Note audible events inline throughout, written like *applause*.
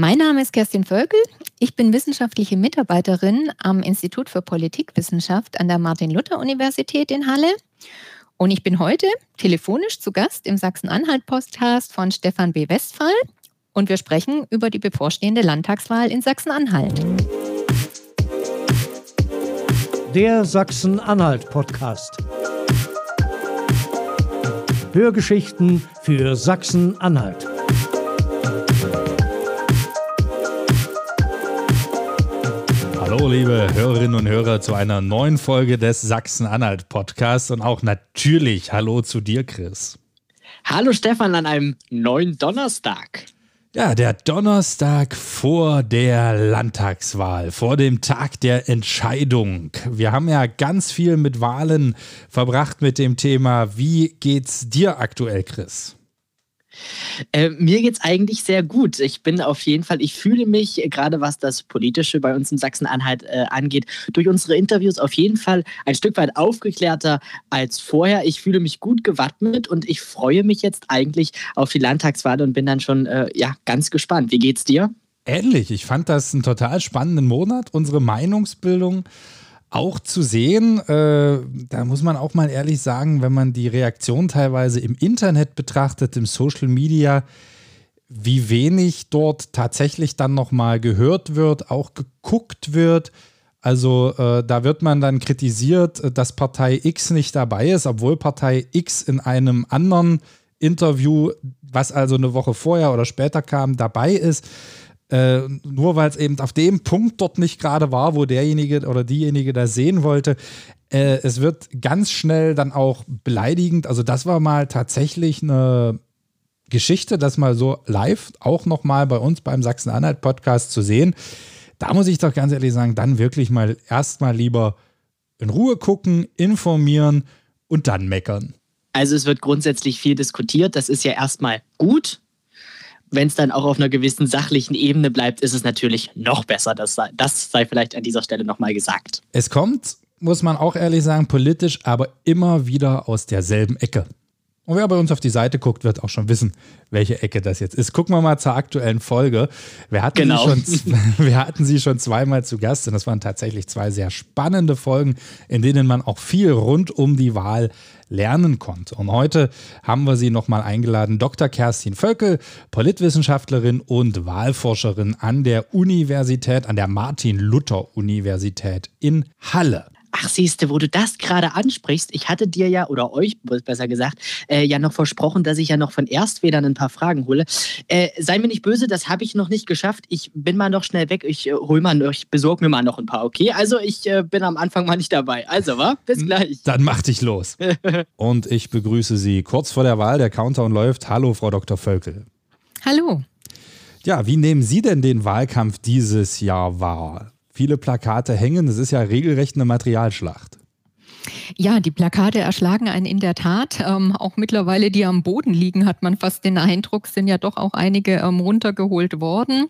Mein Name ist Kerstin Völkel. Ich bin wissenschaftliche Mitarbeiterin am Institut für Politikwissenschaft an der Martin-Luther-Universität in Halle. Und ich bin heute telefonisch zu Gast im Sachsen-Anhalt-Podcast von Stefan B. Westphal. Und wir sprechen über die bevorstehende Landtagswahl in Sachsen-Anhalt. Der Sachsen-Anhalt-Podcast. Hörgeschichten für Sachsen-Anhalt. Hallo, liebe Hörerinnen und Hörer, zu einer neuen Folge des Sachsen-Anhalt-Podcasts und auch natürlich Hallo zu dir, Chris. Hallo, Stefan, an einem neuen Donnerstag. Ja, der Donnerstag vor der Landtagswahl, vor dem Tag der Entscheidung. Wir haben ja ganz viel mit Wahlen verbracht mit dem Thema. Wie geht's dir aktuell, Chris? Äh, mir geht es eigentlich sehr gut. Ich bin auf jeden Fall, ich fühle mich, äh, gerade was das Politische bei uns in Sachsen-Anhalt äh, angeht, durch unsere Interviews auf jeden Fall ein Stück weit aufgeklärter als vorher. Ich fühle mich gut gewappnet und ich freue mich jetzt eigentlich auf die Landtagswahl und bin dann schon äh, ja, ganz gespannt. Wie geht's dir? Ähnlich. Ich fand das einen total spannenden Monat. Unsere Meinungsbildung auch zu sehen. Äh, da muss man auch mal ehrlich sagen, wenn man die Reaktion teilweise im Internet betrachtet, im Social Media, wie wenig dort tatsächlich dann nochmal gehört wird, auch geguckt wird. Also äh, da wird man dann kritisiert, dass Partei X nicht dabei ist, obwohl Partei X in einem anderen Interview, was also eine Woche vorher oder später kam, dabei ist. Äh, nur weil es eben auf dem Punkt dort nicht gerade war, wo derjenige oder diejenige da sehen wollte. Äh, es wird ganz schnell dann auch beleidigend. Also das war mal tatsächlich eine Geschichte, das mal so live auch nochmal bei uns beim Sachsen-Anhalt-Podcast zu sehen. Da muss ich doch ganz ehrlich sagen, dann wirklich mal erstmal lieber in Ruhe gucken, informieren und dann meckern. Also es wird grundsätzlich viel diskutiert. Das ist ja erstmal gut wenn es dann auch auf einer gewissen sachlichen Ebene bleibt, ist es natürlich noch besser. Das sei, das sei vielleicht an dieser Stelle nochmal gesagt. Es kommt, muss man auch ehrlich sagen, politisch, aber immer wieder aus derselben Ecke. Und wer bei uns auf die Seite guckt, wird auch schon wissen, welche Ecke das jetzt ist. Gucken wir mal zur aktuellen Folge. Wir hatten, genau. sie, schon, *laughs* wir hatten sie schon zweimal zu Gast und das waren tatsächlich zwei sehr spannende Folgen, in denen man auch viel rund um die Wahl lernen konnte. Und heute haben wir sie nochmal eingeladen, Dr. Kerstin Völkel, Politwissenschaftlerin und Wahlforscherin an der Universität, an der Martin-Luther-Universität in Halle. Ach, siehste, wo du das gerade ansprichst, ich hatte dir ja, oder euch besser gesagt, äh, ja noch versprochen, dass ich ja noch von Erstwählern ein paar Fragen hole. Äh, sei mir nicht böse, das habe ich noch nicht geschafft. Ich bin mal noch schnell weg. Ich äh, hol mal, ich besorge mir mal noch ein paar, okay? Also ich äh, bin am Anfang mal nicht dabei. Also, wa? Bis gleich. Dann mach dich los. *laughs* Und ich begrüße Sie kurz vor der Wahl. Der Countdown läuft. Hallo, Frau Dr. Völkel. Hallo. Ja, wie nehmen Sie denn den Wahlkampf dieses Jahr wahr? Viele Plakate hängen. Es ist ja regelrecht eine Materialschlacht. Ja, die Plakate erschlagen einen in der Tat. Ähm, auch mittlerweile, die am Boden liegen, hat man fast den Eindruck, sind ja doch auch einige ähm, runtergeholt worden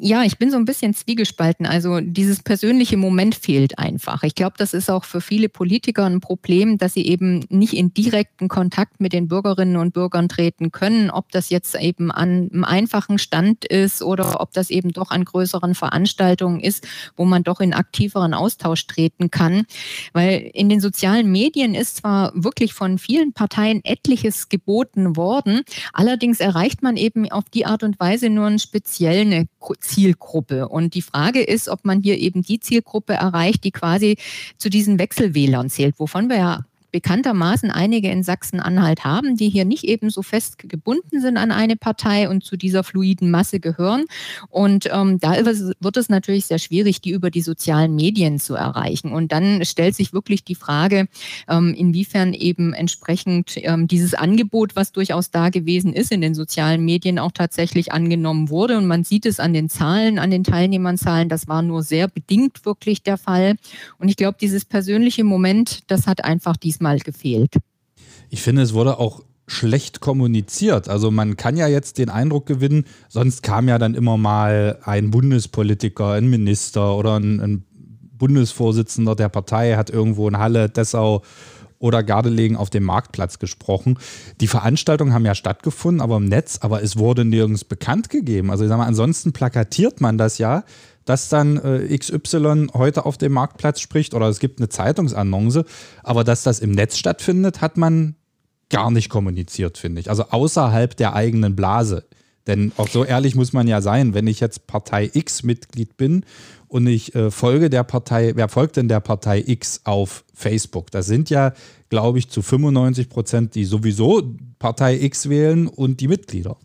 ja, ich bin so ein bisschen zwiegespalten. Also dieses persönliche Moment fehlt einfach. Ich glaube, das ist auch für viele Politiker ein Problem, dass sie eben nicht in direkten Kontakt mit den Bürgerinnen und Bürgern treten können, ob das jetzt eben an einem einfachen Stand ist oder ob das eben doch an größeren Veranstaltungen ist, wo man doch in aktiveren Austausch treten kann. Weil in den sozialen Medien ist zwar wirklich von vielen Parteien etliches geboten worden, allerdings erreicht man eben auf die Art und Weise nur einen speziellen Zielgruppe. Und die Frage ist, ob man hier eben die Zielgruppe erreicht, die quasi zu diesen Wechselwählern zählt, wovon wir ja bekanntermaßen einige in Sachsen-Anhalt haben, die hier nicht eben so fest gebunden sind an eine Partei und zu dieser fluiden Masse gehören. Und ähm, da wird es natürlich sehr schwierig, die über die sozialen Medien zu erreichen. Und dann stellt sich wirklich die Frage, ähm, inwiefern eben entsprechend ähm, dieses Angebot, was durchaus da gewesen ist, in den sozialen Medien auch tatsächlich angenommen wurde. Und man sieht es an den Zahlen, an den Teilnehmerzahlen, das war nur sehr bedingt wirklich der Fall. Und ich glaube, dieses persönliche Moment, das hat einfach diesmal Mal gefehlt. Ich finde, es wurde auch schlecht kommuniziert. Also man kann ja jetzt den Eindruck gewinnen, sonst kam ja dann immer mal ein Bundespolitiker, ein Minister oder ein, ein Bundesvorsitzender der Partei hat irgendwo in Halle, Dessau oder Gardelegen auf dem Marktplatz gesprochen. Die Veranstaltungen haben ja stattgefunden, aber im Netz, aber es wurde nirgends bekannt gegeben. Also ich sag mal, ansonsten plakatiert man das ja, dass dann äh, XY heute auf dem Marktplatz spricht oder es gibt eine Zeitungsannonce, aber dass das im Netz stattfindet, hat man gar nicht kommuniziert, finde ich. Also außerhalb der eigenen Blase. Denn auch so ehrlich muss man ja sein, wenn ich jetzt Partei X Mitglied bin und ich äh, folge der Partei, wer folgt denn der Partei X auf Facebook? Das sind ja, glaube ich, zu 95 Prozent, die sowieso Partei X wählen und die Mitglieder.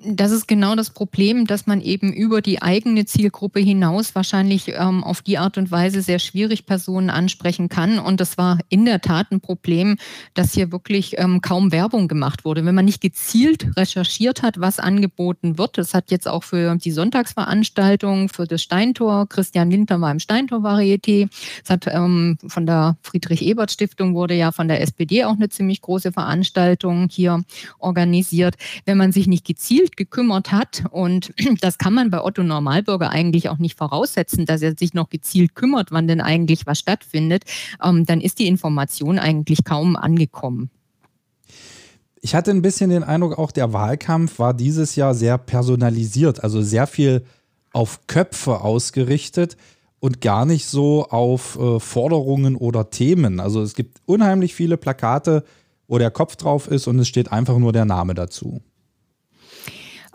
Das ist genau das Problem, dass man eben über die eigene Zielgruppe hinaus wahrscheinlich ähm, auf die Art und Weise sehr schwierig Personen ansprechen kann. Und das war in der Tat ein Problem, dass hier wirklich ähm, kaum Werbung gemacht wurde. Wenn man nicht gezielt recherchiert hat, was angeboten wird, das hat jetzt auch für die Sonntagsveranstaltung, für das Steintor, Christian Winter war im Steintor-Varieté, es hat ähm, von der Friedrich-Ebert-Stiftung wurde ja von der SPD auch eine ziemlich große Veranstaltung hier organisiert. Wenn man sich nicht gezielt gezielt gekümmert hat. Und *clears throat* das kann man bei Otto Normalbürger eigentlich auch nicht voraussetzen, dass er sich noch gezielt kümmert, wann denn eigentlich was stattfindet. Ähm, dann ist die Information eigentlich kaum angekommen. Ich hatte ein bisschen den Eindruck, auch der Wahlkampf war dieses Jahr sehr personalisiert, also sehr viel auf Köpfe ausgerichtet und gar nicht so auf äh, Forderungen oder Themen. Also es gibt unheimlich viele Plakate, wo der Kopf drauf ist und es steht einfach nur der Name dazu.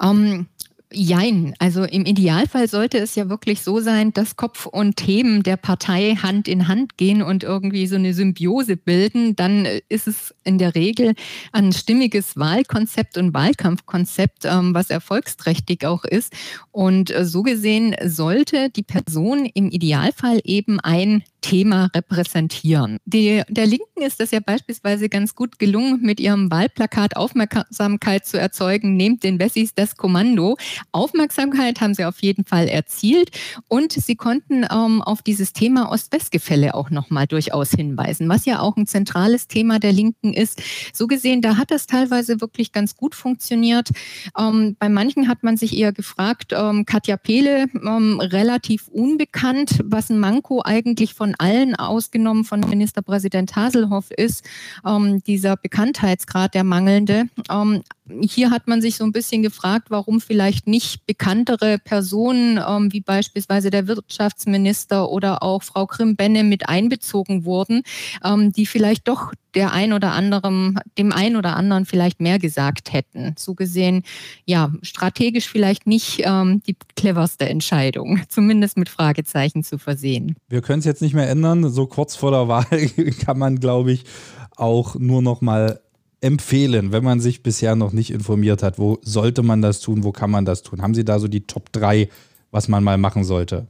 Ähm, Jein. Also im Idealfall sollte es ja wirklich so sein, dass Kopf und Themen der Partei Hand in Hand gehen und irgendwie so eine Symbiose bilden. Dann ist es in der Regel ein stimmiges Wahlkonzept und Wahlkampfkonzept, ähm, was erfolgsträchtig auch ist. Und äh, so gesehen sollte die Person im Idealfall eben ein Thema repräsentieren. Die, der Linken ist das ja beispielsweise ganz gut gelungen, mit ihrem Wahlplakat Aufmerksamkeit zu erzeugen, nehmt den Wessis das Kommando. Aufmerksamkeit haben sie auf jeden Fall erzielt und sie konnten ähm, auf dieses Thema Ost-West-Gefälle auch nochmal durchaus hinweisen, was ja auch ein zentrales Thema der Linken ist. So gesehen, da hat das teilweise wirklich ganz gut funktioniert. Ähm, bei manchen hat man sich eher gefragt, ähm, Katja Pehle, ähm, relativ unbekannt, was ein Manko eigentlich von allen ausgenommen von Ministerpräsident Haselhoff ist, ähm, dieser Bekanntheitsgrad der mangelnde. Ähm, hier hat man sich so ein bisschen gefragt, warum vielleicht nicht bekanntere Personen ähm, wie beispielsweise der Wirtschaftsminister oder auch Frau Krim-Benne mit einbezogen wurden, ähm, die vielleicht doch der ein oder anderem, dem ein oder anderen vielleicht mehr gesagt hätten. So gesehen, ja, strategisch vielleicht nicht ähm, die cleverste Entscheidung, *laughs* zumindest mit Fragezeichen zu versehen. Wir können es jetzt nicht mehr ändern. So kurz vor der Wahl *laughs* kann man, glaube ich, auch nur noch mal empfehlen, wenn man sich bisher noch nicht informiert hat? Wo sollte man das tun? Wo kann man das tun? Haben Sie da so die Top 3, was man mal machen sollte?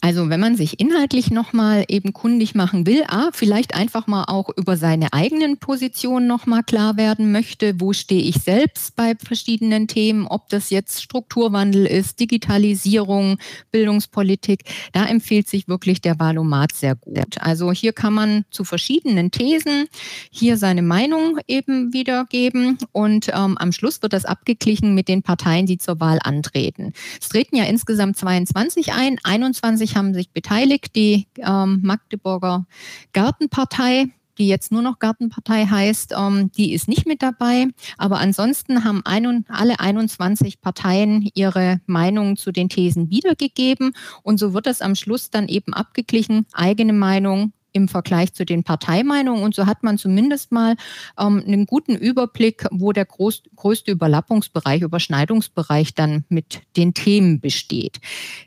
Also wenn man sich inhaltlich nochmal eben kundig machen will, ah, vielleicht einfach mal auch über seine eigenen Positionen nochmal klar werden möchte, wo stehe ich selbst bei verschiedenen Themen, ob das jetzt Strukturwandel ist, Digitalisierung, Bildungspolitik, da empfiehlt sich wirklich der Valomat sehr gut. Also hier kann man zu verschiedenen Thesen hier seine Meinung eben wiedergeben und ähm, am Schluss wird das abgeglichen mit den Parteien, die zur Wahl antreten. Es treten ja insgesamt 22 ein, 21 21 haben sich beteiligt. Die ähm, Magdeburger Gartenpartei, die jetzt nur noch Gartenpartei heißt, ähm, die ist nicht mit dabei. Aber ansonsten haben ein, alle 21 Parteien ihre Meinung zu den Thesen wiedergegeben. Und so wird das am Schluss dann eben abgeglichen. Eigene Meinung, im Vergleich zu den Parteimeinungen. Und so hat man zumindest mal ähm, einen guten Überblick, wo der groß, größte Überlappungsbereich, Überschneidungsbereich dann mit den Themen besteht.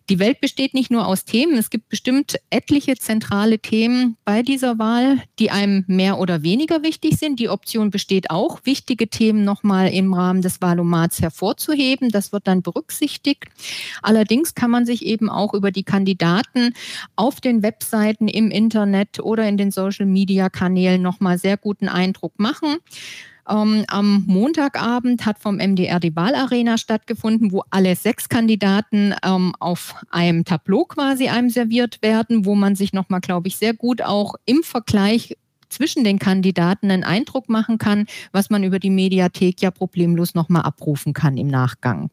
Die Welt besteht nicht nur aus Themen, es gibt bestimmt etliche zentrale Themen bei dieser Wahl, die einem mehr oder weniger wichtig sind. Die Option besteht auch, wichtige Themen nochmal im Rahmen des Wahlomats hervorzuheben. Das wird dann berücksichtigt. Allerdings kann man sich eben auch über die Kandidaten auf den Webseiten im Internet oder in den Social-Media-Kanälen nochmal sehr guten Eindruck machen. Ähm, am Montagabend hat vom MDR die Wahlarena stattgefunden, wo alle sechs Kandidaten ähm, auf einem Tableau quasi einem serviert werden, wo man sich nochmal, glaube ich, sehr gut auch im Vergleich zwischen den Kandidaten einen Eindruck machen kann, was man über die Mediathek ja problemlos nochmal abrufen kann im Nachgang.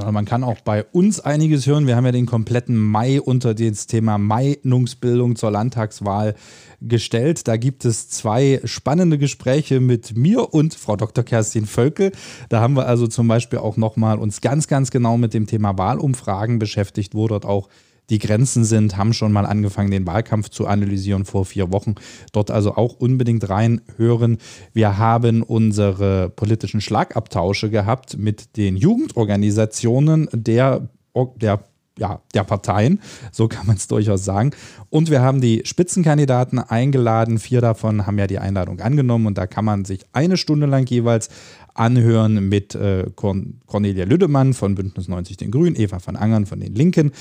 Ja, man kann auch bei uns einiges hören. Wir haben ja den kompletten Mai unter das Thema Meinungsbildung zur Landtagswahl gestellt. Da gibt es zwei spannende Gespräche mit mir und Frau Dr. Kerstin Völkel. Da haben wir also zum Beispiel auch nochmal uns ganz, ganz genau mit dem Thema Wahlumfragen beschäftigt, wo dort auch die Grenzen sind, haben schon mal angefangen, den Wahlkampf zu analysieren vor vier Wochen. Dort also auch unbedingt reinhören. Wir haben unsere politischen Schlagabtausche gehabt mit den Jugendorganisationen der, der ja, der Parteien, so kann man es durchaus sagen. Und wir haben die Spitzenkandidaten eingeladen. Vier davon haben ja die Einladung angenommen und da kann man sich eine Stunde lang jeweils anhören mit äh, Cornelia Lüdemann von Bündnis 90 Den Grünen, Eva von Angern von den Linken,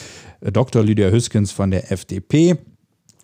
äh, Dr. Lydia Hüskens von der FDP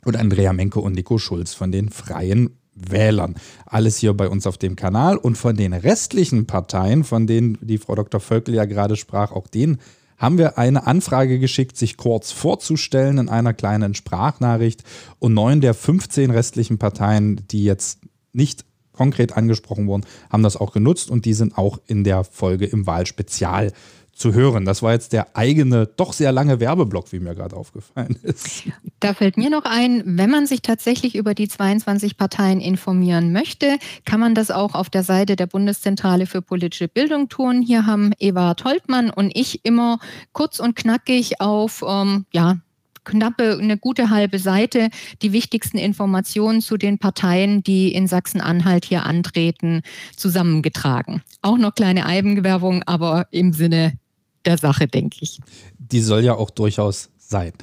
und Andrea Menke und Nico Schulz von den Freien Wählern. Alles hier bei uns auf dem Kanal. Und von den restlichen Parteien, von denen die Frau Dr. Völkel ja gerade sprach, auch denen haben wir eine Anfrage geschickt, sich kurz vorzustellen in einer kleinen Sprachnachricht. Und neun der 15 restlichen Parteien, die jetzt nicht konkret angesprochen wurden, haben das auch genutzt und die sind auch in der Folge im Wahlspezial zu hören. Das war jetzt der eigene, doch sehr lange Werbeblock, wie mir gerade aufgefallen ist. Da fällt mir noch ein, wenn man sich tatsächlich über die 22 Parteien informieren möchte, kann man das auch auf der Seite der Bundeszentrale für politische Bildung tun. Hier haben Eva Holtmann und ich immer kurz und knackig auf ähm, ja, knappe, eine gute halbe Seite die wichtigsten Informationen zu den Parteien, die in Sachsen-Anhalt hier antreten, zusammengetragen. Auch noch kleine Eigenwerbung, aber im Sinne der Sache, denke ich. Die soll ja auch durchaus sein.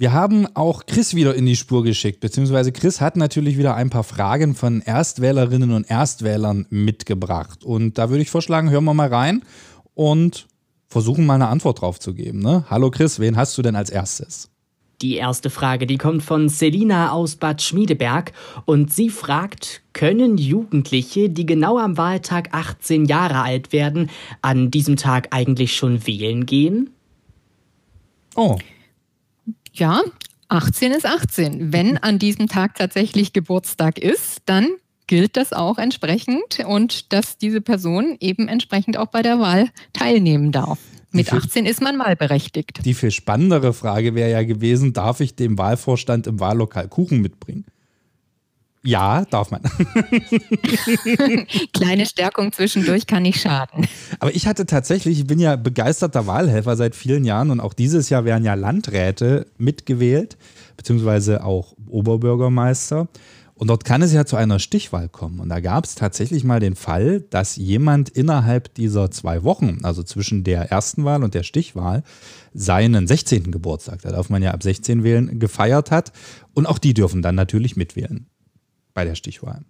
Wir haben auch Chris wieder in die Spur geschickt, beziehungsweise Chris hat natürlich wieder ein paar Fragen von Erstwählerinnen und Erstwählern mitgebracht. Und da würde ich vorschlagen, hören wir mal rein und versuchen mal eine Antwort drauf zu geben. Ne? Hallo Chris, wen hast du denn als erstes? Die erste Frage, die kommt von Selina aus Bad Schmiedeberg und sie fragt, können Jugendliche, die genau am Wahltag 18 Jahre alt werden, an diesem Tag eigentlich schon wählen gehen? Oh. Ja, 18 ist 18. Wenn an diesem Tag tatsächlich Geburtstag ist, dann gilt das auch entsprechend und dass diese Person eben entsprechend auch bei der Wahl teilnehmen darf. Mit 18 ist man wahlberechtigt. Die viel spannendere Frage wäre ja gewesen, darf ich dem Wahlvorstand im Wahllokal Kuchen mitbringen? Ja, darf man. *laughs* Kleine Stärkung zwischendurch kann nicht schaden. Aber ich hatte tatsächlich, ich bin ja begeisterter Wahlhelfer seit vielen Jahren und auch dieses Jahr werden ja Landräte mitgewählt, beziehungsweise auch Oberbürgermeister. Und dort kann es ja zu einer Stichwahl kommen. Und da gab es tatsächlich mal den Fall, dass jemand innerhalb dieser zwei Wochen, also zwischen der ersten Wahl und der Stichwahl, seinen 16. Geburtstag, da darf man ja ab 16 wählen, gefeiert hat. Und auch die dürfen dann natürlich mitwählen bei der Stichwahl.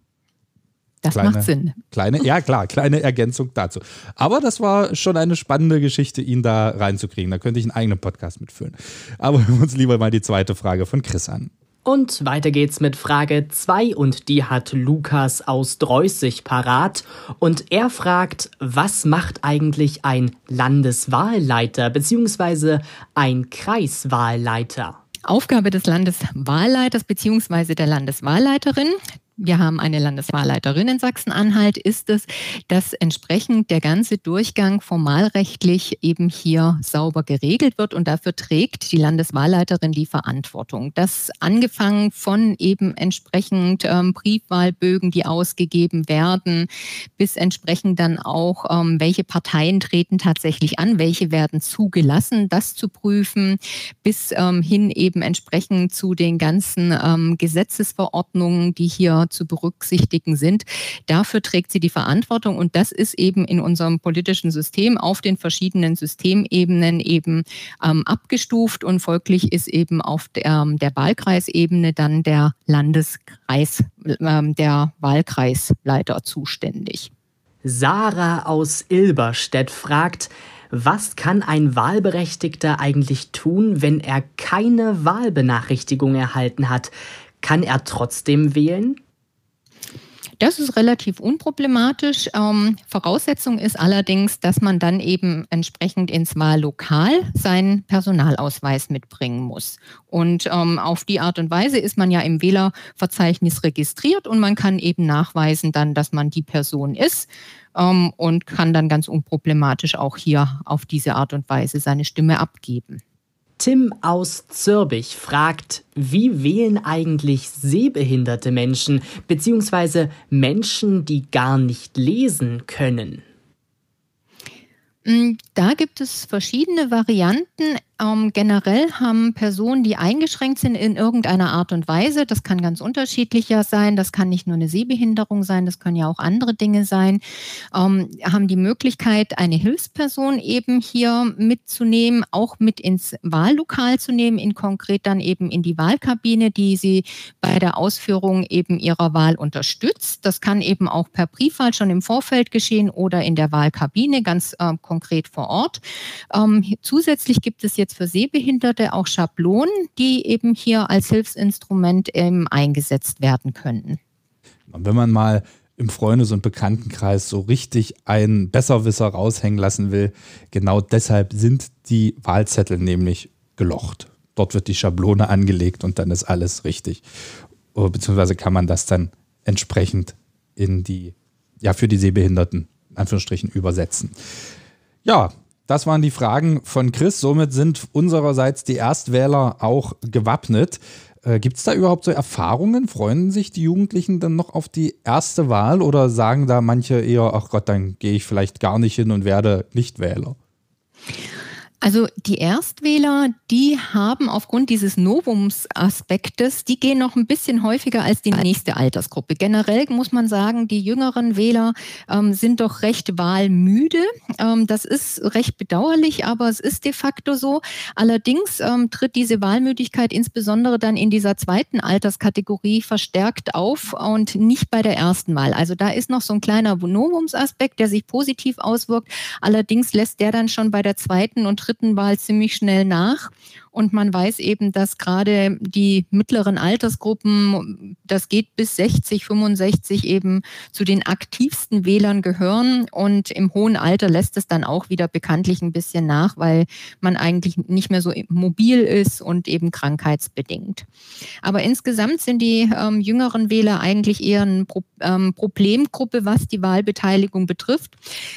Das kleine, macht Sinn. Kleine, ja klar, kleine Ergänzung dazu. Aber das war schon eine spannende Geschichte, ihn da reinzukriegen. Da könnte ich einen eigenen Podcast mitfüllen. Aber wir *laughs* uns lieber mal die zweite Frage von Chris an. Und weiter geht's mit Frage 2 und die hat Lukas aus Dreußig parat. Und er fragt, was macht eigentlich ein Landeswahlleiter bzw. ein Kreiswahlleiter? Aufgabe des Landeswahlleiters bzw. der Landeswahlleiterin wir haben eine Landeswahlleiterin in Sachsen-Anhalt, ist es, dass entsprechend der ganze Durchgang formalrechtlich eben hier sauber geregelt wird und dafür trägt die Landeswahlleiterin die Verantwortung. Das angefangen von eben entsprechend ähm, Briefwahlbögen, die ausgegeben werden, bis entsprechend dann auch, ähm, welche Parteien treten tatsächlich an, welche werden zugelassen, das zu prüfen, bis ähm, hin eben entsprechend zu den ganzen ähm, Gesetzesverordnungen, die hier zu berücksichtigen sind. Dafür trägt sie die Verantwortung und das ist eben in unserem politischen System auf den verschiedenen Systemebenen eben ähm, abgestuft und folglich ist eben auf der, ähm, der Wahlkreisebene dann der Landeskreis, ähm, der Wahlkreisleiter zuständig. Sarah aus Ilberstedt fragt, was kann ein Wahlberechtigter eigentlich tun, wenn er keine Wahlbenachrichtigung erhalten hat? Kann er trotzdem wählen? Das ist relativ unproblematisch. Ähm, Voraussetzung ist allerdings, dass man dann eben entsprechend ins Wahllokal seinen Personalausweis mitbringen muss. Und ähm, auf die Art und Weise ist man ja im Wählerverzeichnis registriert und man kann eben nachweisen dann, dass man die Person ist ähm, und kann dann ganz unproblematisch auch hier auf diese Art und Weise seine Stimme abgeben. Tim aus Zürbich fragt, wie wählen eigentlich sehbehinderte Menschen bzw. Menschen, die gar nicht lesen können? Mm, da gibt es verschiedene Varianten. Ähm, generell haben Personen, die eingeschränkt sind in irgendeiner Art und Weise, das kann ganz unterschiedlicher sein, das kann nicht nur eine Sehbehinderung sein, das können ja auch andere Dinge sein, ähm, haben die Möglichkeit, eine Hilfsperson eben hier mitzunehmen, auch mit ins Wahllokal zu nehmen, in konkret dann eben in die Wahlkabine, die sie bei der Ausführung eben ihrer Wahl unterstützt. Das kann eben auch per Briefwahl schon im Vorfeld geschehen oder in der Wahlkabine ganz äh, konkret vor Ort. Ähm, zusätzlich gibt es jetzt jetzt für Sehbehinderte auch Schablonen, die eben hier als Hilfsinstrument ähm, eingesetzt werden könnten. Wenn man mal im Freundes- und Bekanntenkreis so richtig einen Besserwisser raushängen lassen will, genau deshalb sind die Wahlzettel nämlich gelocht. Dort wird die Schablone angelegt und dann ist alles richtig. Beziehungsweise kann man das dann entsprechend in die, ja, für die Sehbehinderten, in Anführungsstrichen, übersetzen. Ja, das waren die Fragen von Chris. Somit sind unsererseits die Erstwähler auch gewappnet. Äh, Gibt es da überhaupt so Erfahrungen? Freuen sich die Jugendlichen dann noch auf die erste Wahl oder sagen da manche eher, ach Gott, dann gehe ich vielleicht gar nicht hin und werde Nichtwähler? Also die Erstwähler, die haben aufgrund dieses Novumsaspektes, die gehen noch ein bisschen häufiger als die nächste Altersgruppe. Generell muss man sagen, die jüngeren Wähler ähm, sind doch recht wahlmüde. Ähm, das ist recht bedauerlich, aber es ist de facto so. Allerdings ähm, tritt diese Wahlmüdigkeit insbesondere dann in dieser zweiten Alterskategorie verstärkt auf und nicht bei der ersten Wahl. Also da ist noch so ein kleiner Novumsaspekt, der sich positiv auswirkt. Allerdings lässt der dann schon bei der zweiten und dritten Wahl ziemlich schnell nach. Und man weiß eben, dass gerade die mittleren Altersgruppen, das geht bis 60, 65 eben zu den aktivsten Wählern gehören. Und im hohen Alter lässt es dann auch wieder bekanntlich ein bisschen nach, weil man eigentlich nicht mehr so mobil ist und eben krankheitsbedingt. Aber insgesamt sind die ähm, jüngeren Wähler eigentlich eher eine Pro ähm, Problemgruppe, was die Wahlbeteiligung betrifft.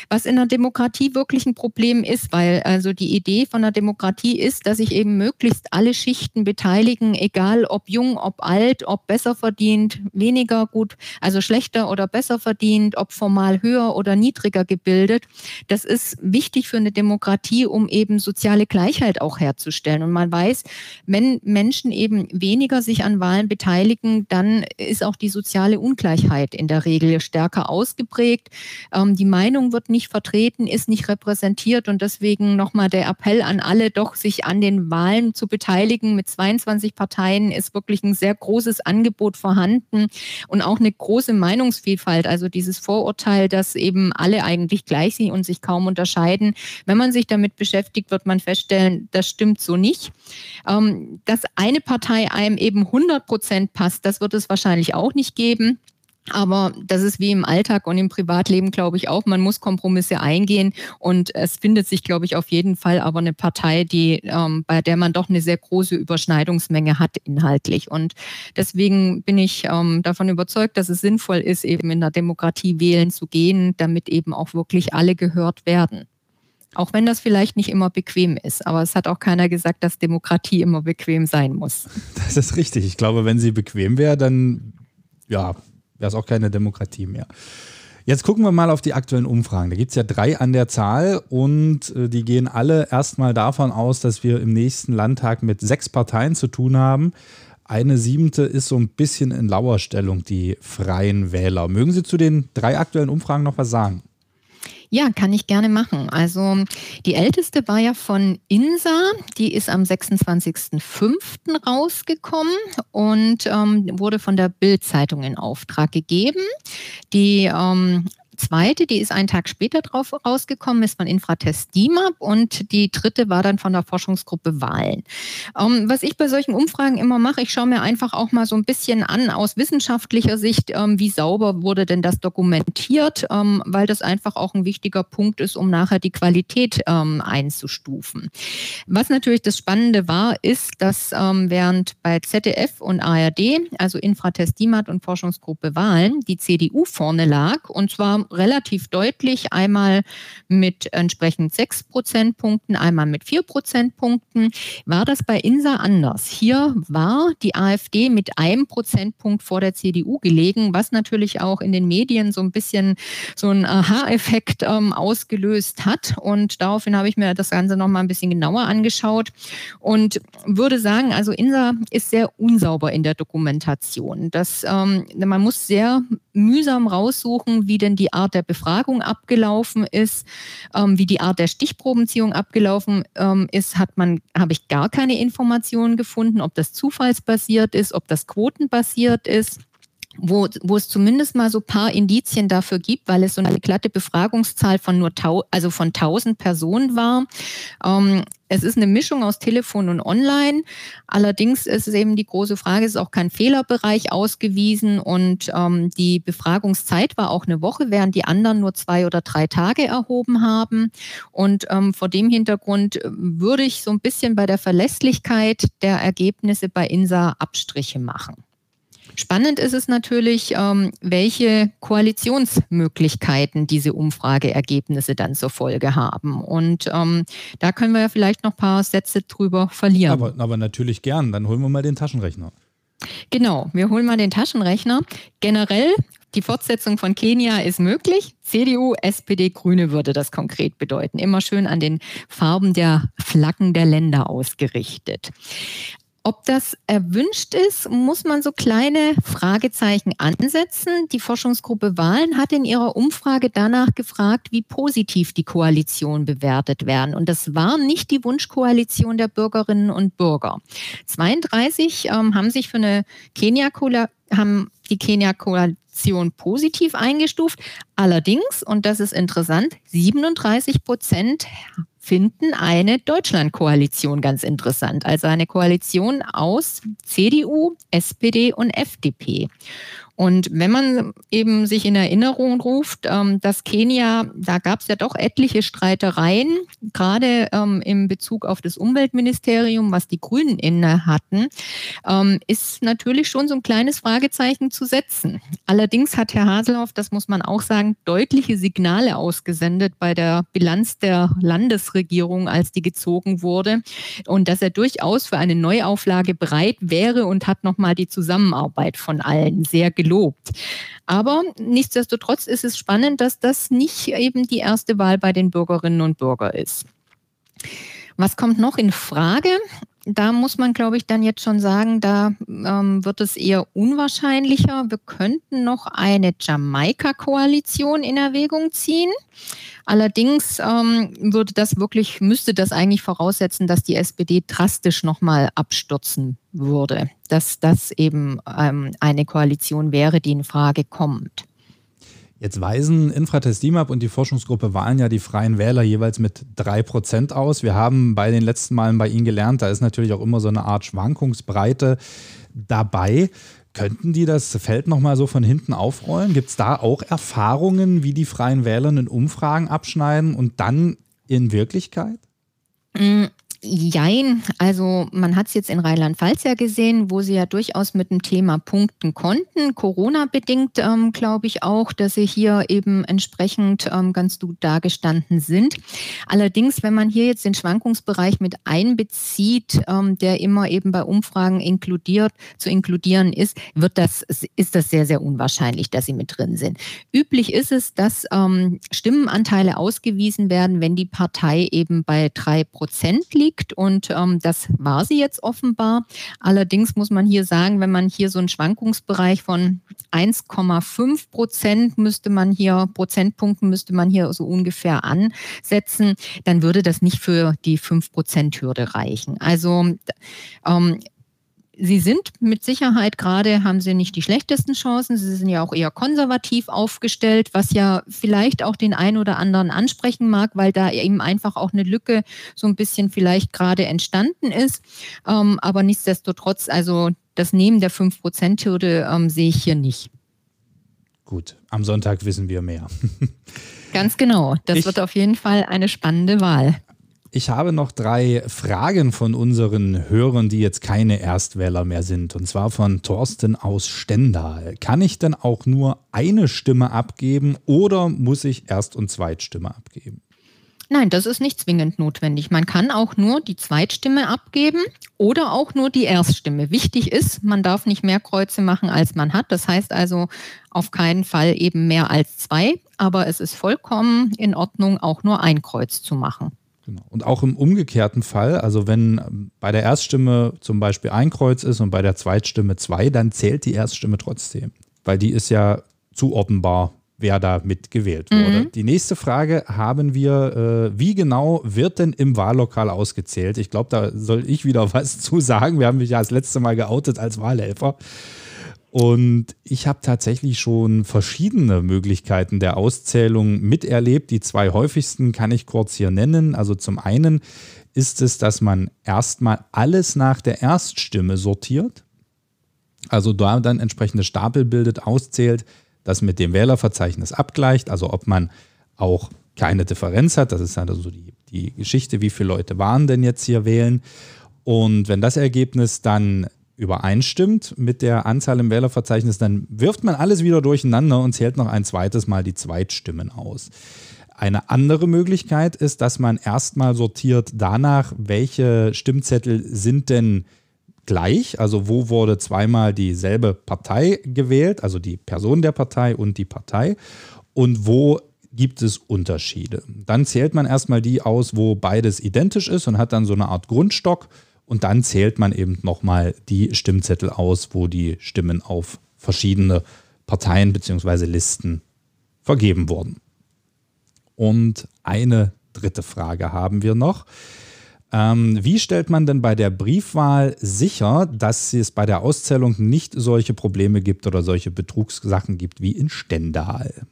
Was in der Demokratie wirklich ein Problem ist, weil also die Idee von der Demokratie ist, dass ich eben möglichst alle Schichten beteiligen, egal ob jung, ob alt, ob besser verdient, weniger gut, also schlechter oder besser verdient, ob formal höher oder niedriger gebildet. Das ist wichtig für eine Demokratie, um eben soziale Gleichheit auch herzustellen. Und man weiß, wenn Menschen eben weniger sich an Wahlen beteiligen, dann ist auch die soziale Ungleichheit in der Regel stärker ausgeprägt. Ähm, die Meinung wird nicht vertreten, ist nicht repräsentiert und deswegen nochmal der Appell an alle, doch sich an den Wahlen Wahlen zu beteiligen. Mit 22 Parteien ist wirklich ein sehr großes Angebot vorhanden und auch eine große Meinungsvielfalt. Also dieses Vorurteil, dass eben alle eigentlich gleich sind und sich kaum unterscheiden. Wenn man sich damit beschäftigt, wird man feststellen, das stimmt so nicht. Ähm, dass eine Partei einem eben 100 Prozent passt, das wird es wahrscheinlich auch nicht geben. Aber das ist wie im Alltag und im Privatleben, glaube ich, auch. Man muss Kompromisse eingehen und es findet sich, glaube ich, auf jeden Fall aber eine Partei, die, ähm, bei der man doch eine sehr große Überschneidungsmenge hat inhaltlich. Und deswegen bin ich ähm, davon überzeugt, dass es sinnvoll ist, eben in der Demokratie wählen zu gehen, damit eben auch wirklich alle gehört werden. Auch wenn das vielleicht nicht immer bequem ist. Aber es hat auch keiner gesagt, dass Demokratie immer bequem sein muss. Das ist richtig. Ich glaube, wenn sie bequem wäre, dann ja, wäre es auch keine Demokratie mehr. Jetzt gucken wir mal auf die aktuellen Umfragen. Da gibt es ja drei an der Zahl und äh, die gehen alle erstmal davon aus, dass wir im nächsten Landtag mit sechs Parteien zu tun haben. Eine siebte ist so ein bisschen in Lauerstellung, die Freien Wähler. Mögen Sie zu den drei aktuellen Umfragen noch was sagen? Ja, kann ich gerne machen. Also die älteste war ja von INSA, die ist am 26.05. rausgekommen und ähm, wurde von der Bild-Zeitung in Auftrag gegeben. Die ähm, zweite, die ist einen Tag später drauf rausgekommen, ist von Infratest DIMAP und die dritte war dann von der Forschungsgruppe Wahlen. Ähm, was ich bei solchen Umfragen immer mache, ich schaue mir einfach auch mal so ein bisschen an aus wissenschaftlicher Sicht, ähm, wie sauber wurde denn das dokumentiert, ähm, weil das einfach auch ein wichtiger Punkt ist, um nachher die Qualität ähm, einzustufen. Was natürlich das Spannende war, ist, dass ähm, während bei ZDF und ARD, also Infratest DIMAT und Forschungsgruppe Wahlen, die CDU vorne lag und zwar relativ deutlich, einmal mit entsprechend sechs Prozentpunkten, einmal mit vier Prozentpunkten, war das bei INSA anders. Hier war die AfD mit einem Prozentpunkt vor der CDU gelegen, was natürlich auch in den Medien so ein bisschen so einen Aha-Effekt ähm, ausgelöst hat. Und daraufhin habe ich mir das Ganze nochmal ein bisschen genauer angeschaut und würde sagen, also INSA ist sehr unsauber in der Dokumentation. Das, ähm, man muss sehr mühsam raussuchen, wie denn die Art der Befragung abgelaufen ist, ähm, wie die Art der Stichprobenziehung abgelaufen ähm, ist, hat man, habe ich gar keine Informationen gefunden, ob das zufallsbasiert ist, ob das quotenbasiert ist wo, wo es zumindest mal so paar Indizien dafür gibt, weil es so eine glatte Befragungszahl von nur tau also von 1000 Personen war. Ähm, es ist eine Mischung aus Telefon und Online. Allerdings ist es eben die große Frage, es ist auch kein Fehlerbereich ausgewiesen und ähm, die Befragungszeit war auch eine Woche, während die anderen nur zwei oder drei Tage erhoben haben. Und ähm, vor dem Hintergrund würde ich so ein bisschen bei der Verlässlichkeit der Ergebnisse bei INSA Abstriche machen. Spannend ist es natürlich, ähm, welche Koalitionsmöglichkeiten diese Umfrageergebnisse dann zur Folge haben. Und ähm, da können wir ja vielleicht noch ein paar Sätze drüber verlieren. Aber, aber natürlich gern. Dann holen wir mal den Taschenrechner. Genau, wir holen mal den Taschenrechner. Generell die Fortsetzung von Kenia ist möglich. CDU, SPD, Grüne würde das konkret bedeuten. Immer schön an den Farben der Flaggen der Länder ausgerichtet. Ob das erwünscht ist, muss man so kleine Fragezeichen ansetzen. Die Forschungsgruppe Wahlen hat in ihrer Umfrage danach gefragt, wie positiv die Koalition bewertet werden. Und das war nicht die Wunschkoalition der Bürgerinnen und Bürger. 32 ähm, haben sich für eine Kenia haben die Kenia-Koalition positiv eingestuft. Allerdings, und das ist interessant, 37 Prozent finden eine Deutschlandkoalition ganz interessant. Also eine Koalition aus CDU, SPD und FDP. Und wenn man eben sich in Erinnerung ruft, ähm, dass Kenia, da gab es ja doch etliche Streitereien, gerade ähm, im Bezug auf das Umweltministerium, was die Grünen inne hatten, ähm, ist natürlich schon so ein kleines Fragezeichen zu setzen. Allerdings hat Herr Haselhoff, das muss man auch sagen, deutliche Signale ausgesendet bei der Bilanz der Landesregierung, als die gezogen wurde. Und dass er durchaus für eine Neuauflage bereit wäre und hat nochmal die Zusammenarbeit von allen sehr gelungen gelobt. Aber nichtsdestotrotz ist es spannend, dass das nicht eben die erste Wahl bei den Bürgerinnen und Bürgern ist. Was kommt noch in Frage? Da muss man, glaube ich, dann jetzt schon sagen, da ähm, wird es eher unwahrscheinlicher. Wir könnten noch eine Jamaika-Koalition in Erwägung ziehen. Allerdings ähm, würde das wirklich, müsste das eigentlich voraussetzen, dass die SPD drastisch nochmal abstürzen würde, dass das eben ähm, eine Koalition wäre, die in Frage kommt. Jetzt weisen Infratest DIMAP und die Forschungsgruppe Wahlen ja die Freien Wähler jeweils mit 3% aus. Wir haben bei den letzten Malen bei Ihnen gelernt, da ist natürlich auch immer so eine Art Schwankungsbreite dabei. Könnten die das Feld nochmal so von hinten aufrollen? Gibt es da auch Erfahrungen, wie die Freien Wähler in Umfragen abschneiden und dann in Wirklichkeit? Jein, also man hat es jetzt in Rheinland-Pfalz ja gesehen, wo sie ja durchaus mit dem Thema punkten konnten. Corona-bedingt ähm, glaube ich auch, dass sie hier eben entsprechend ähm, ganz gut dargestanden sind. Allerdings, wenn man hier jetzt den Schwankungsbereich mit einbezieht, ähm, der immer eben bei Umfragen inkludiert, zu inkludieren ist, wird das, ist das sehr, sehr unwahrscheinlich, dass sie mit drin sind. Üblich ist es, dass ähm, Stimmenanteile ausgewiesen werden, wenn die Partei eben bei drei Prozent liegt liegt und ähm, das war sie jetzt offenbar. Allerdings muss man hier sagen, wenn man hier so einen Schwankungsbereich von 1,5 Prozent müsste man hier, Prozentpunkten müsste man hier so ungefähr ansetzen, dann würde das nicht für die 5 Prozent Hürde reichen. Also ähm, Sie sind mit Sicherheit gerade, haben Sie nicht die schlechtesten Chancen. Sie sind ja auch eher konservativ aufgestellt, was ja vielleicht auch den einen oder anderen ansprechen mag, weil da eben einfach auch eine Lücke so ein bisschen vielleicht gerade entstanden ist. Ähm, aber nichtsdestotrotz, also das Nehmen der 5%-Hürde ähm, sehe ich hier nicht. Gut, am Sonntag wissen wir mehr. *laughs* Ganz genau. Das ich, wird auf jeden Fall eine spannende Wahl. Ich habe noch drei Fragen von unseren Hörern, die jetzt keine Erstwähler mehr sind. Und zwar von Thorsten aus Stendal. Kann ich denn auch nur eine Stimme abgeben oder muss ich Erst- und Zweitstimme abgeben? Nein, das ist nicht zwingend notwendig. Man kann auch nur die Zweitstimme abgeben oder auch nur die Erststimme. Wichtig ist, man darf nicht mehr Kreuze machen, als man hat. Das heißt also auf keinen Fall eben mehr als zwei. Aber es ist vollkommen in Ordnung, auch nur ein Kreuz zu machen. Genau. Und auch im umgekehrten Fall, also wenn bei der Erststimme zum Beispiel ein Kreuz ist und bei der Zweitstimme zwei, dann zählt die Erststimme trotzdem, weil die ist ja zuordnenbar wer da mitgewählt wurde. Mhm. Die nächste Frage haben wir, äh, wie genau wird denn im Wahllokal ausgezählt? Ich glaube, da soll ich wieder *laughs* was zu sagen. Wir haben mich ja das letzte Mal geoutet als Wahlhelfer. Und ich habe tatsächlich schon verschiedene Möglichkeiten der Auszählung miterlebt. Die zwei häufigsten kann ich kurz hier nennen. Also zum einen ist es, dass man erstmal alles nach der Erststimme sortiert. Also da dann entsprechende Stapel bildet, auszählt, das mit dem Wählerverzeichnis abgleicht, also ob man auch keine Differenz hat. Das ist also so die, die Geschichte, wie viele Leute waren denn jetzt hier wählen. Und wenn das Ergebnis dann übereinstimmt mit der Anzahl im Wählerverzeichnis, dann wirft man alles wieder durcheinander und zählt noch ein zweites Mal die Zweitstimmen aus. Eine andere Möglichkeit ist, dass man erstmal sortiert danach, welche Stimmzettel sind denn gleich, also wo wurde zweimal dieselbe Partei gewählt, also die Person der Partei und die Partei und wo gibt es Unterschiede. Dann zählt man erstmal die aus, wo beides identisch ist und hat dann so eine Art Grundstock und dann zählt man eben nochmal die Stimmzettel aus, wo die Stimmen auf verschiedene Parteien bzw. Listen vergeben wurden. Und eine dritte Frage haben wir noch. Ähm, wie stellt man denn bei der Briefwahl sicher, dass es bei der Auszählung nicht solche Probleme gibt oder solche Betrugssachen gibt wie in Stendal?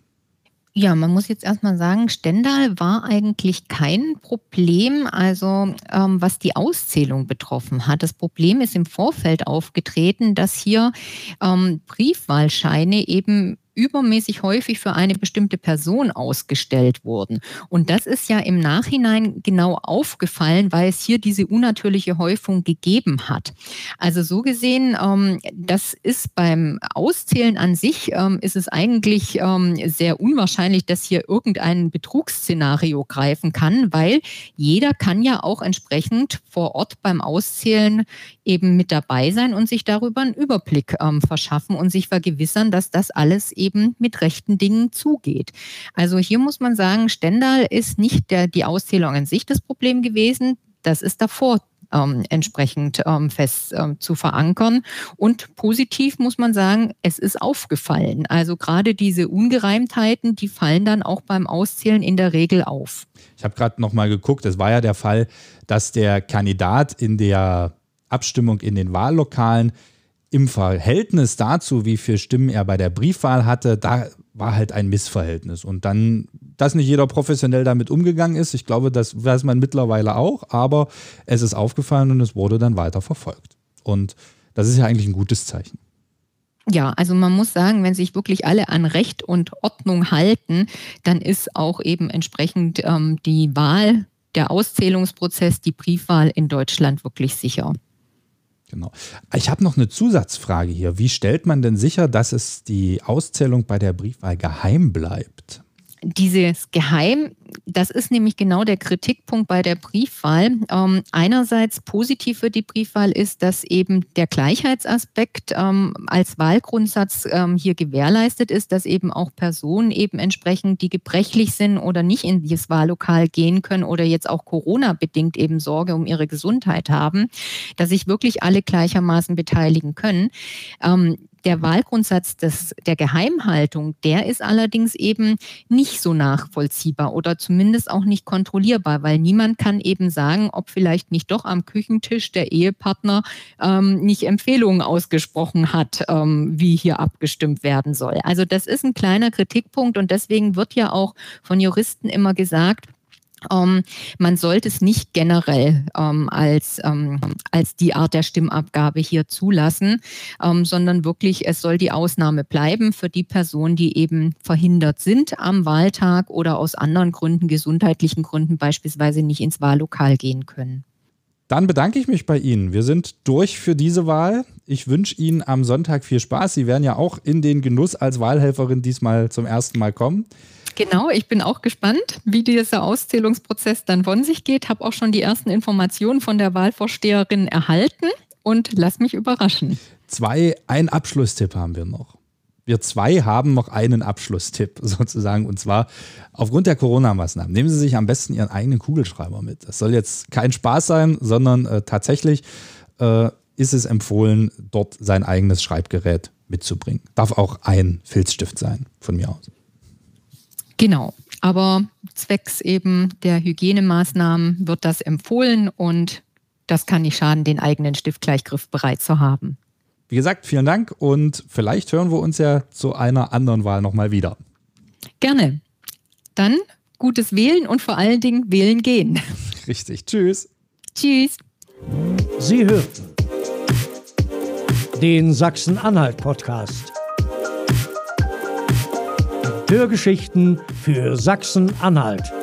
Ja, man muss jetzt erstmal sagen, Stendal war eigentlich kein Problem, also ähm, was die Auszählung betroffen hat. Das Problem ist im Vorfeld aufgetreten, dass hier ähm, Briefwahlscheine eben übermäßig häufig für eine bestimmte Person ausgestellt wurden. Und das ist ja im Nachhinein genau aufgefallen, weil es hier diese unnatürliche Häufung gegeben hat. Also so gesehen, ähm, das ist beim Auszählen an sich, ähm, ist es eigentlich ähm, sehr unwahrscheinlich, dass hier irgendein Betrugsszenario greifen kann, weil jeder kann ja auch entsprechend vor Ort beim Auszählen eben mit dabei sein und sich darüber einen Überblick ähm, verschaffen und sich vergewissern, dass das alles eben mit rechten Dingen zugeht. Also hier muss man sagen, Stendal ist nicht der, die Auszählung an sich das Problem gewesen. Das ist davor ähm, entsprechend ähm, fest ähm, zu verankern. Und positiv muss man sagen, es ist aufgefallen. Also gerade diese Ungereimtheiten, die fallen dann auch beim Auszählen in der Regel auf. Ich habe gerade noch mal geguckt, es war ja der Fall, dass der Kandidat in der Abstimmung in den Wahllokalen im Verhältnis dazu, wie viele Stimmen er bei der Briefwahl hatte, da war halt ein Missverhältnis. Und dann, dass nicht jeder professionell damit umgegangen ist, ich glaube, das weiß man mittlerweile auch, aber es ist aufgefallen und es wurde dann weiter verfolgt. Und das ist ja eigentlich ein gutes Zeichen. Ja, also man muss sagen, wenn sich wirklich alle an Recht und Ordnung halten, dann ist auch eben entsprechend ähm, die Wahl, der Auszählungsprozess, die Briefwahl in Deutschland wirklich sicher. Genau. Ich habe noch eine Zusatzfrage hier. Wie stellt man denn sicher, dass es die Auszählung bei der Briefwahl geheim bleibt? Dieses Geheim, das ist nämlich genau der Kritikpunkt bei der Briefwahl. Ähm, einerseits positiv für die Briefwahl ist, dass eben der Gleichheitsaspekt ähm, als Wahlgrundsatz ähm, hier gewährleistet ist, dass eben auch Personen eben entsprechend, die gebrechlich sind oder nicht in dieses Wahllokal gehen können oder jetzt auch Corona-bedingt eben Sorge um ihre Gesundheit haben, dass sich wirklich alle gleichermaßen beteiligen können. Der Wahlgrundsatz des, der Geheimhaltung, der ist allerdings eben nicht so nachvollziehbar oder zumindest auch nicht kontrollierbar, weil niemand kann eben sagen, ob vielleicht nicht doch am Küchentisch der Ehepartner ähm, nicht Empfehlungen ausgesprochen hat, ähm, wie hier abgestimmt werden soll. Also das ist ein kleiner Kritikpunkt und deswegen wird ja auch von Juristen immer gesagt, ähm, man sollte es nicht generell ähm, als, ähm, als die Art der Stimmabgabe hier zulassen, ähm, sondern wirklich, es soll die Ausnahme bleiben für die Personen, die eben verhindert sind am Wahltag oder aus anderen Gründen, gesundheitlichen Gründen beispielsweise nicht ins Wahllokal gehen können. Dann bedanke ich mich bei Ihnen. Wir sind durch für diese Wahl. Ich wünsche Ihnen am Sonntag viel Spaß. Sie werden ja auch in den Genuss als Wahlhelferin diesmal zum ersten Mal kommen. Genau, ich bin auch gespannt, wie dieser Auszählungsprozess dann von sich geht. Habe auch schon die ersten Informationen von der Wahlvorsteherin erhalten und lass mich überraschen. Zwei, ein Abschlusstipp haben wir noch. Wir zwei haben noch einen Abschlusstipp *laughs* sozusagen und zwar aufgrund der Corona-Maßnahmen. Nehmen Sie sich am besten Ihren eigenen Kugelschreiber mit. Das soll jetzt kein Spaß sein, sondern äh, tatsächlich äh, ist es empfohlen, dort sein eigenes Schreibgerät mitzubringen. Darf auch ein Filzstift sein, von mir aus. Genau. Aber zwecks eben der Hygienemaßnahmen wird das empfohlen und das kann nicht schaden, den eigenen Stift gleich griffbereit zu haben. Wie gesagt, vielen Dank und vielleicht hören wir uns ja zu einer anderen Wahl nochmal wieder. Gerne. Dann gutes Wählen und vor allen Dingen wählen gehen. *laughs* Richtig. Tschüss. Tschüss. Sie hörten den Sachsen-Anhalt-Podcast. Hörgeschichten für Sachsen-Anhalt.